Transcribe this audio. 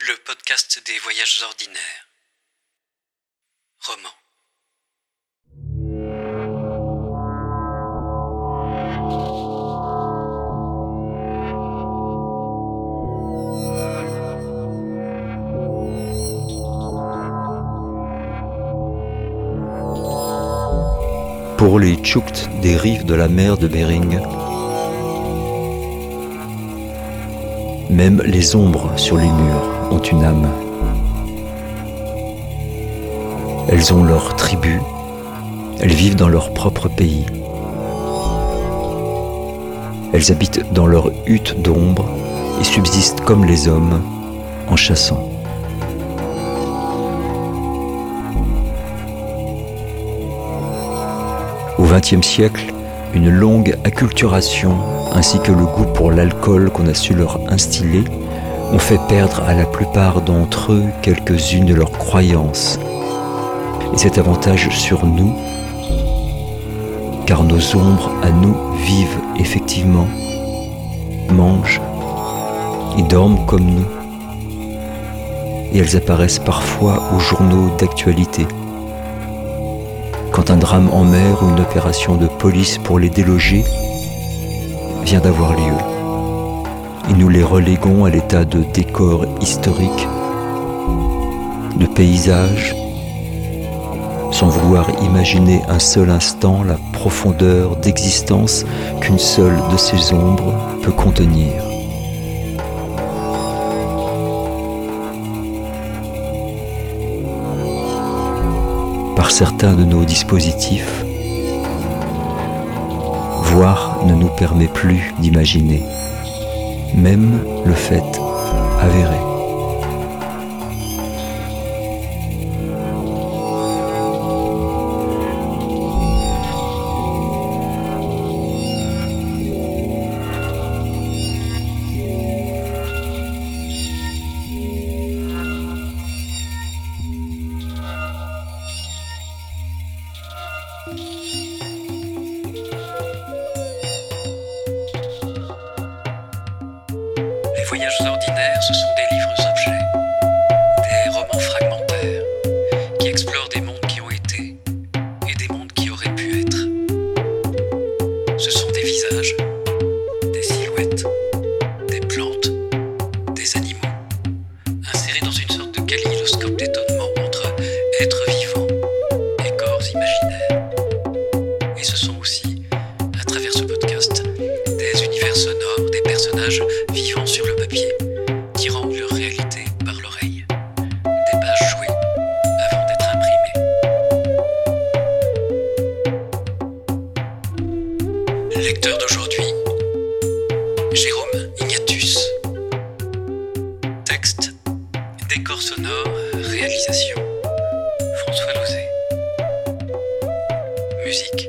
le podcast des voyages ordinaires. Roman. Pour les Tchoukt des rives de la mer de Bering, même les ombres sur les murs ont une âme. Elles ont leur tribu, elles vivent dans leur propre pays. Elles habitent dans leur hutte d'ombre et subsistent comme les hommes en chassant. Au XXe siècle, une longue acculturation ainsi que le goût pour l'alcool qu'on a su leur instiller ont fait perdre à la plupart d'entre eux quelques-unes de leurs croyances. Et cet avantage sur nous, car nos ombres à nous vivent effectivement, mangent et dorment comme nous. Et elles apparaissent parfois aux journaux d'actualité. Quand un drame en mer ou une opération de police pour les déloger vient d'avoir lieu et nous les reléguons à l'état de décor historique, de paysage, sans vouloir imaginer un seul instant la profondeur d'existence qu'une seule de ces ombres peut contenir. Par certains de nos dispositifs, voir ne nous permet plus d'imaginer même le fait avéré. Voyages ordinaires, ce sont des livres-objets, des romans fragmentaires, qui explorent des mondes qui ont été et des mondes qui auraient pu être. Ce sont des visages, des silhouettes, des plantes, des animaux, insérés dans une sorte de kaléidoscope d'étonnement entre êtres vivants et corps imaginaires. Et ce sont aussi, à travers ce podcast, des univers sonores, des personnages vivant Lecteur d'aujourd'hui, Jérôme Ignatus. Texte, décor sonore, réalisation, François Lozé. Musique.